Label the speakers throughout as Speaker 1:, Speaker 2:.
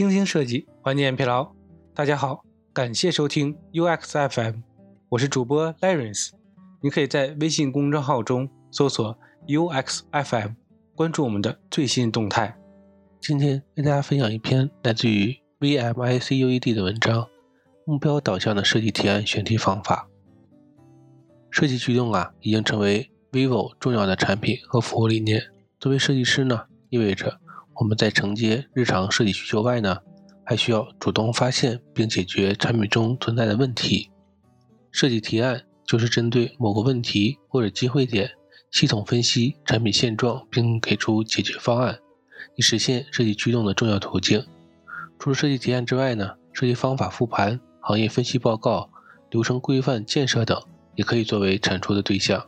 Speaker 1: 精心设计，缓解疲劳。大家好，感谢收听 UXFM，我是主播 Lawrence。你可以在微信公众号中搜索 UXFM，关注我们的最新动态。
Speaker 2: 今天跟大家分享一篇来自于 VMICUED 的文章：目标导向的设计提案选题方法。设计驱动啊，已经成为 vivo 重要的产品和服务理念。作为设计师呢，意味着我们在承接日常设计需求外呢，还需要主动发现并解决产品中存在的问题。设计提案就是针对某个问题或者机会点，系统分析产品现状并给出解决方案，以实现设计驱动的重要途径。除了设计提案之外呢，设计方法复盘、行业分析报告、流程规范建设等，也可以作为产出的对象。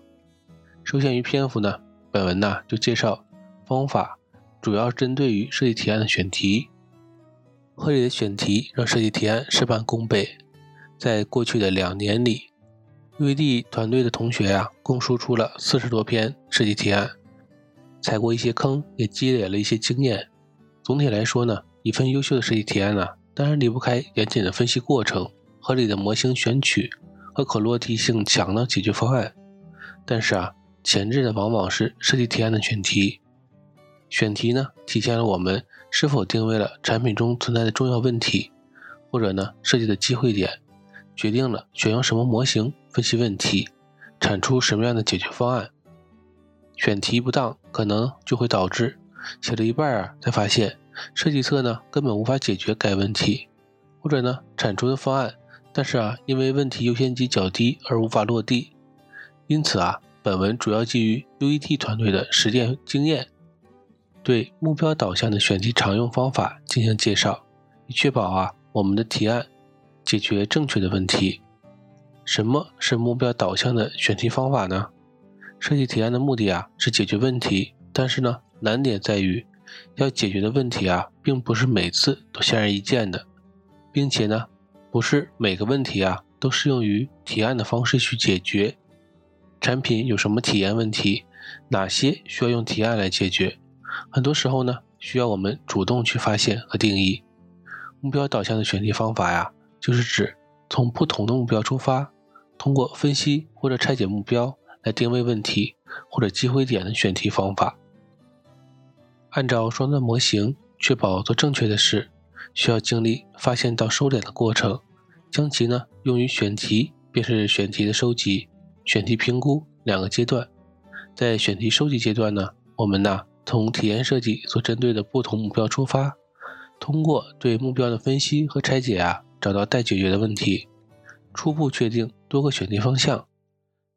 Speaker 2: 受限于篇幅呢，本文呢就介绍方法。主要针对于设计提案的选题，合理的选题让设计提案事半功倍。在过去的两年里，UED 团队的同学呀，共输出了四十多篇设计提案，踩过一些坑，也积累了一些经验。总体来说呢，一份优秀的设计提案呢，当然离不开严谨的分析过程、合理的模型选取和可落地性强的解决方案。但是啊，前置的往往是设计提案的选题。选题呢，体现了我们是否定位了产品中存在的重要问题，或者呢设计的机会点，决定了选用什么模型分析问题，产出什么样的解决方案。选题不当，可能就会导致写了一半啊，才发现设计侧呢根本无法解决该问题，或者呢产出的方案，但是啊因为问题优先级较低而无法落地。因此啊，本文主要基于 UET 团队的实践经验。对目标导向的选题常用方法进行介绍，以确保啊我们的提案解决正确的问题。什么是目标导向的选题方法呢？设计提案的目的啊是解决问题，但是呢难点在于要解决的问题啊并不是每次都显而易见的，并且呢不是每个问题啊都适用于提案的方式去解决。产品有什么体验问题？哪些需要用提案来解决？很多时候呢，需要我们主动去发现和定义目标导向的选题方法呀，就是指从不同的目标出发，通过分析或者拆解目标来定位问题或者机会点的选题方法。按照双端模型，确保做正确的事，需要经历发现到收敛的过程，将其呢用于选题，便是选题的收集、选题评估两个阶段。在选题收集阶段呢，我们呢。从体验设计所针对的不同目标出发，通过对目标的分析和拆解啊，找到待解决的问题，初步确定多个选题方向。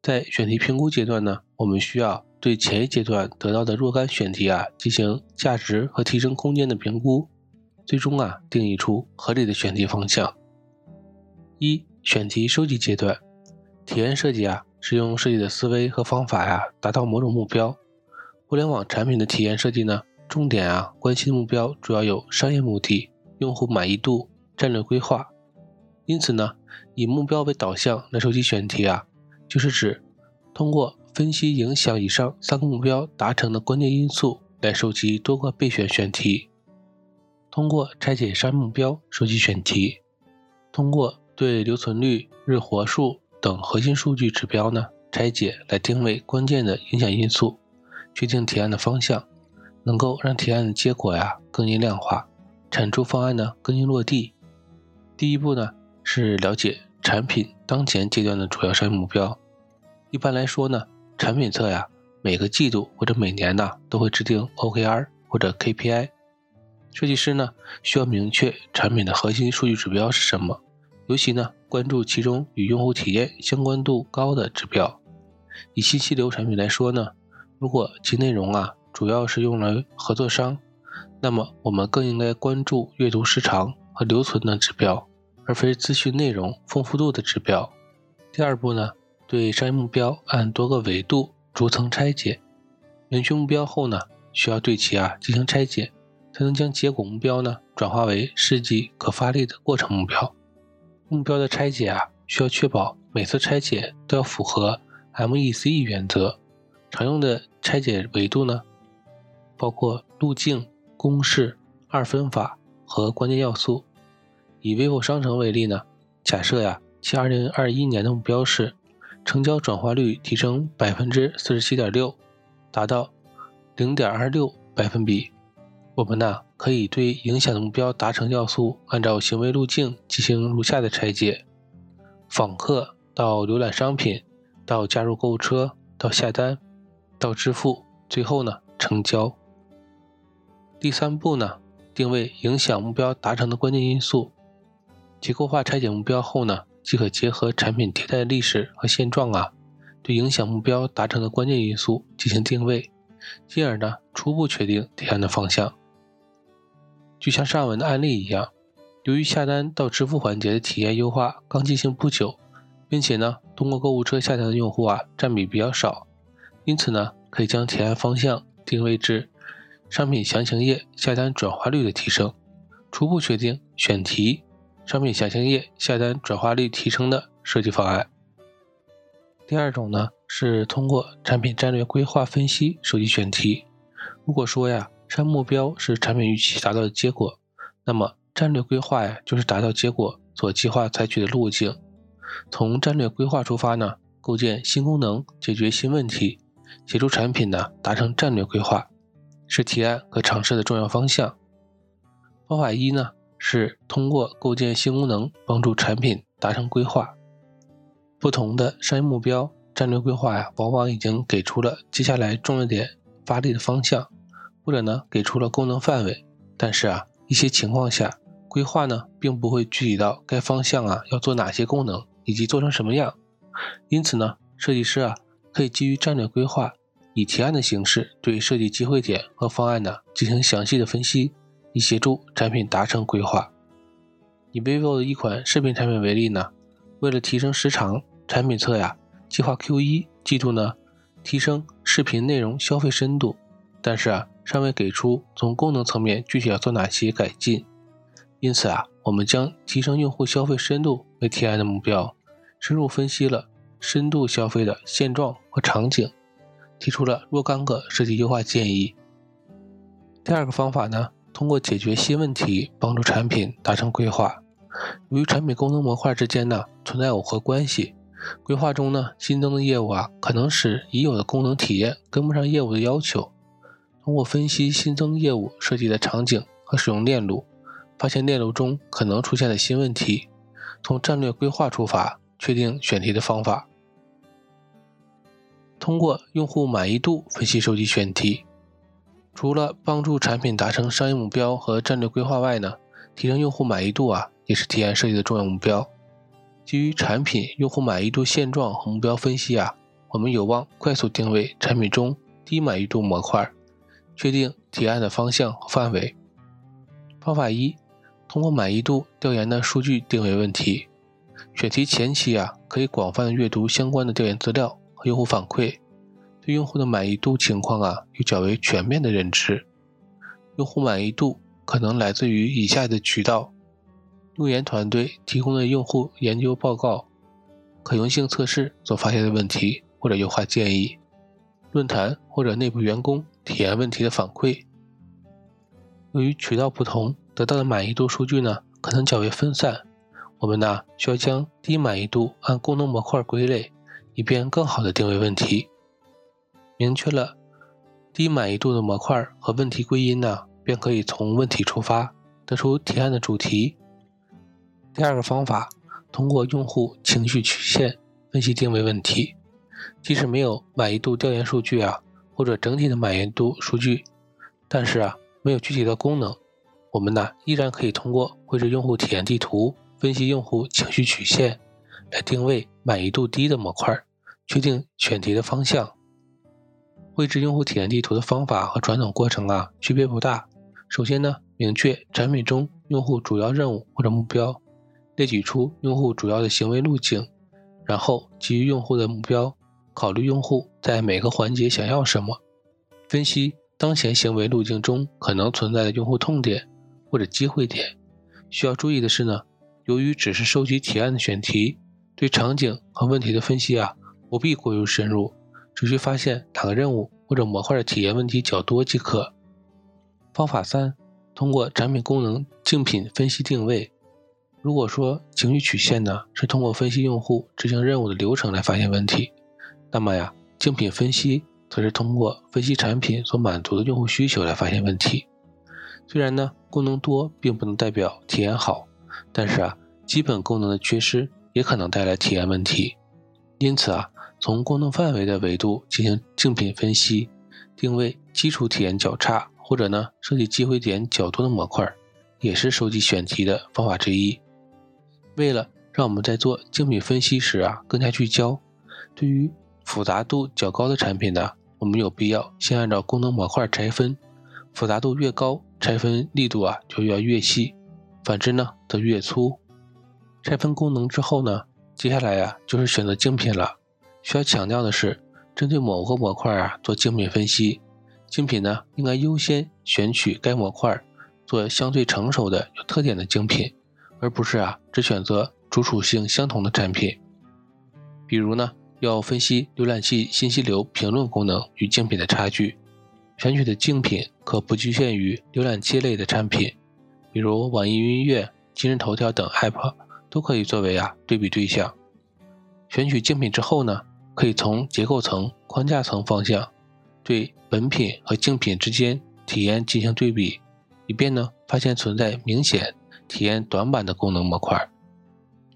Speaker 2: 在选题评估阶段呢，我们需要对前一阶段得到的若干选题啊进行价值和提升空间的评估，最终啊定义出合理的选题方向。一、选题收集阶段，体验设计啊是用设计的思维和方法呀达到某种目标。互联网产品的体验设计呢，重点啊关心目标主要有商业目的、用户满意度、战略规划。因此呢，以目标为导向来收集选题啊，就是指通过分析影响以上三个目标达成的关键因素来收集多个备选选题，通过拆解商业目标收集选题，通过对留存率、日活数等核心数据指标呢拆解来定位关键的影响因素。决定提案的方向，能够让提案的结果呀更易量化，产出方案呢更易落地。第一步呢是了解产品当前阶段的主要商业目标。一般来说呢，产品侧呀每个季度或者每年呢都会制定 OKR 或者 KPI。设计师呢需要明确产品的核心数据指标是什么，尤其呢关注其中与用户体验相关度高的指标。以信息流产品来说呢。如果其内容啊主要是用来合作商，那么我们更应该关注阅读时长和留存的指标，而非资讯内容丰富度的指标。第二步呢，对商业目标按多个维度逐层拆解。明确目标后呢，需要对其啊进行拆解，才能将结果目标呢转化为实际可发力的过程目标。目标的拆解啊，需要确保每次拆解都要符合 MEC 原则。常用的拆解维度呢，包括路径、公式、二分法、和关键要素。以 vivo 商城为例呢，假设呀，其2021年的目标是成交转化率提升百分之四十七点六，达到零点二六百分比。我们呢，可以对影响的目标达成要素，按照行为路径进行如下的拆解：访客到浏览商品，到加入购物车，到下单，到支付，最后呢，成交。第三步呢，定位影响目标达成的关键因素。结构化拆解目标后呢，即可结合产品迭代的历史和现状啊，对影响目标达成的关键因素进行定位，进而呢，初步确定提案的方向。就像上文的案例一样，由于下单到支付环节的体验优化刚进行不久，并且呢，通过购物车下单的用户啊占比比较少，因此呢，可以将提案方向定位至商品详情页下单转化率的提升，初步确定选题商品详情页下单转化率提升的设计方案。第二种呢，是通过产品战略规划分析收集选题。如果说呀。商目标是产品预期达到的结果，那么战略规划呀，就是达到结果所计划采取的路径。从战略规划出发呢，构建新功能，解决新问题，协助产品呢达成战略规划，是提案和尝试的重要方向。方法一呢，是通过构建新功能，帮助产品达成规划。不同的商业目标，战略规划呀，往往已经给出了接下来重要点发力的方向。或者呢，给出了功能范围，但是啊，一些情况下，规划呢，并不会具体到该方向啊要做哪些功能以及做成什么样。因此呢，设计师啊，可以基于战略规划，以提案的形式对设计机会点和方案呢进行详细的分析，以协助产品达成规划。以 vivo 的一款视频产品为例呢，为了提升时长，产品侧呀计划 Q 一季度呢提升视频内容消费深度，但是啊。尚未给出从功能层面具体要做哪些改进，因此啊，我们将提升用户消费深度为提案的目标，深入分析了深度消费的现状和场景，提出了若干个设计优化建议。第二个方法呢，通过解决新问题帮助产品达成规划。由于产品功能模块之间呢存在耦合关系，规划中呢新增的业务啊可能使已有的功能体验跟不上业务的要求。通过分析新增业务设计的场景和使用链路，发现链路中可能出现的新问题，从战略规划出发，确定选题的方法。通过用户满意度分析收集选题，除了帮助产品达成商业目标和战略规划外呢，提升用户满意度啊，也是提案设计的重要目标。基于产品用户满意度现状和目标分析啊，我们有望快速定位产品中低满意度模块。确定提案的方向和范围。方法一：通过满意度调研的数据定位问题。选题前期啊，可以广泛阅读相关的调研资料用户反馈，对用户的满意度情况啊有较为全面的认知。用户满意度可能来自于以下的渠道：用研团队提供的用户研究报告、可用性测试所发现的问题或者优化建议、论坛或者内部员工。体验问题的反馈，由于渠道不同，得到的满意度数据呢可能较为分散。我们呢需要将低满意度按功能模块归类，以便更好的定位问题。明确了低满意度的模块和问题归因呢，便可以从问题出发，得出提案的主题。第二个方法，通过用户情绪曲线分析定位问题。即使没有满意度调研数据啊。或者整体的满意度数据，但是啊，没有具体的功能，我们呢依然可以通过绘制用户体验地图，分析用户情绪曲线，来定位满意度低的模块，确定选题的方向。绘制用户体验地图的方法和传统过程啊区别不大。首先呢，明确产品中用户主要任务或者目标，列举出用户主要的行为路径，然后基于用户的目标。考虑用户在每个环节想要什么，分析当前行为路径中可能存在的用户痛点或者机会点。需要注意的是呢，由于只是收集提案的选题，对场景和问题的分析啊，不必过于深入，只需发现哪个任务或者模块的体验问题较多即可。方法三，通过产品功能竞品分析定位。如果说情绪曲线呢是通过分析用户执行任务的流程来发现问题，那么呀，竞品分析则是通过分析产品所满足的用户需求来发现问题。虽然呢功能多并不能代表体验好，但是啊基本功能的缺失也可能带来体验问题。因此啊，从功能范围的维度进行竞品分析，定位基础体验较差或者呢设计机会点较多的模块，也是收集选题的方法之一。为了让我们在做竞品分析时啊更加聚焦，对于复杂度较高的产品呢，我们有必要先按照功能模块拆分，复杂度越高，拆分力度啊就要越细，反之呢则越粗。拆分功能之后呢，接下来呀就是选择竞品了。需要强调的是，针对某个模块啊做竞品分析，竞品呢应该优先选取该模块做相对成熟的有特点的竞品。而不是啊，只选择主属性相同的产品。比如呢，要分析浏览器信息流评论功能与竞品的差距，选取的竞品可不局限于浏览器类的产品，比如网易云音乐、今日头条等 App 都可以作为啊对比对象。选取竞品之后呢，可以从结构层、框架层方向对本品和竞品之间体验进行对比，以便呢发现存在明显。体验短板的功能模块，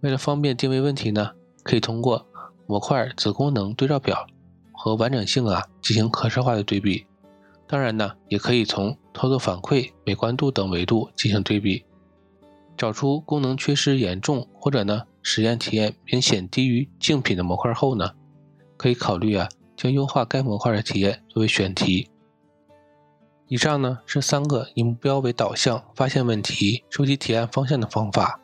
Speaker 2: 为了方便定位问题呢，可以通过模块子功能对照表和完整性啊进行可视化的对比。当然呢，也可以从操作反馈、美观度等维度进行对比，找出功能缺失严重或者呢实验体验明显低于竞品的模块后呢，可以考虑啊将优化该模块的体验作为选题。以上呢是三个以目标为导向发现问题、收集提案方向的方法，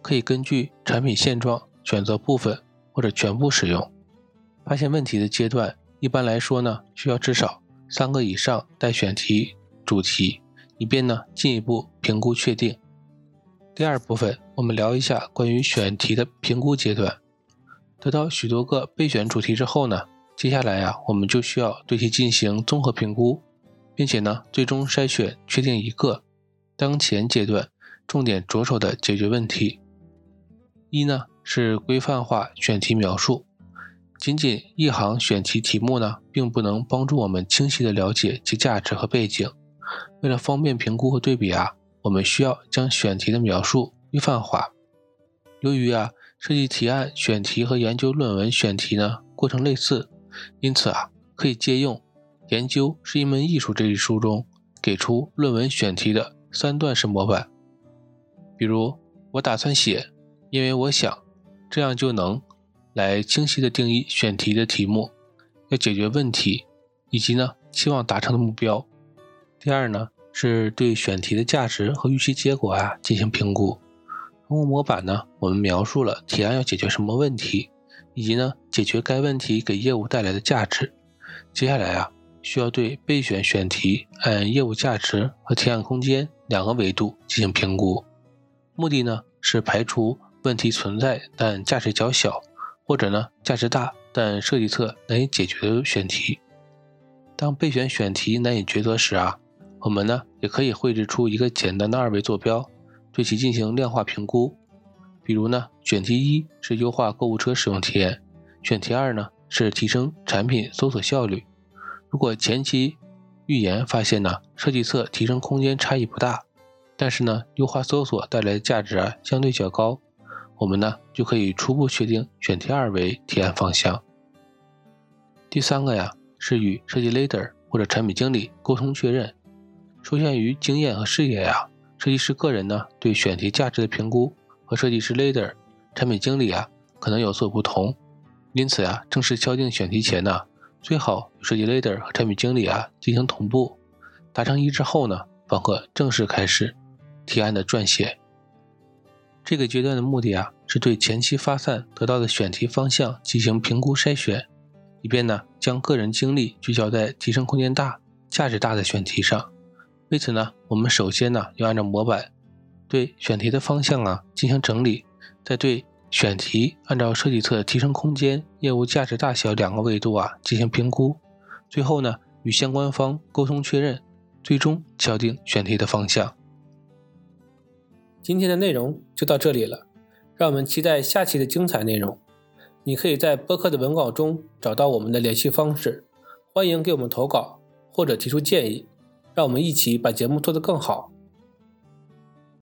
Speaker 2: 可以根据产品现状选择部分或者全部使用。发现问题的阶段，一般来说呢需要至少三个以上待选题主题，以便呢进一步评估确定。第二部分，我们聊一下关于选题的评估阶段。得到许多个备选主题之后呢，接下来呀我们就需要对其进行综合评估。并且呢，最终筛选确定一个当前阶段重点着手的解决问题。一呢是规范化选题描述，仅仅一行选题题目呢，并不能帮助我们清晰的了解其价值和背景。为了方便评估和对比啊，我们需要将选题的描述规范化。由于啊，设计提案选题和研究论文选题呢过程类似，因此啊，可以借用。研究是一门艺术这一书中给出论文选题的三段式模板，比如我打算写，因为我想，这样就能来清晰的定义选题的题目，要解决问题，以及呢期望达成的目标。第二呢是对选题的价值和预期结果啊进行评估。通过模板呢，我们描述了提案要解决什么问题，以及呢解决该问题给业务带来的价值。接下来啊。需要对备选选题按业务价值和提案空间两个维度进行评估，目的呢是排除问题存在但价值较小，或者呢价值大但设计侧难以解决的选题。当备选选题难以抉择时啊，我们呢也可以绘制出一个简单的二维坐标，对其进行量化评估。比如呢，选题一是优化购物车使用体验，选题二呢是提升产品搜索效率。如果前期预言发现呢，设计侧提升空间差异不大，但是呢，优化搜索带来的价值啊相对较高，我们呢就可以初步确定选题二为提案方向。第三个呀是与设计 leader 或者产品经理沟通确认。受限于经验和视野呀，设计师个人呢对选题价值的评估和设计师 leader 产品经理啊可能有所不同，因此呀，正式敲定选题前呢。最好与设计 leader 和产品经理啊进行同步，达成一致后呢，方可正式开始提案的撰写。这个阶段的目的啊，是对前期发散得到的选题方向进行评估筛选，以便呢将个人精力聚焦在提升空间大、价值大的选题上。为此呢，我们首先呢要按照模板对选题的方向啊进行整理，再对选题按照设计册提升空间、业务价值大小两个维度啊进行评估，最后呢与相关方沟通确认，最终敲定选题的方向。
Speaker 1: 今天的内容就到这里了，让我们期待下期的精彩内容。你可以在播客的文稿中找到我们的联系方式，欢迎给我们投稿或者提出建议。让我们一起把节目做得更好。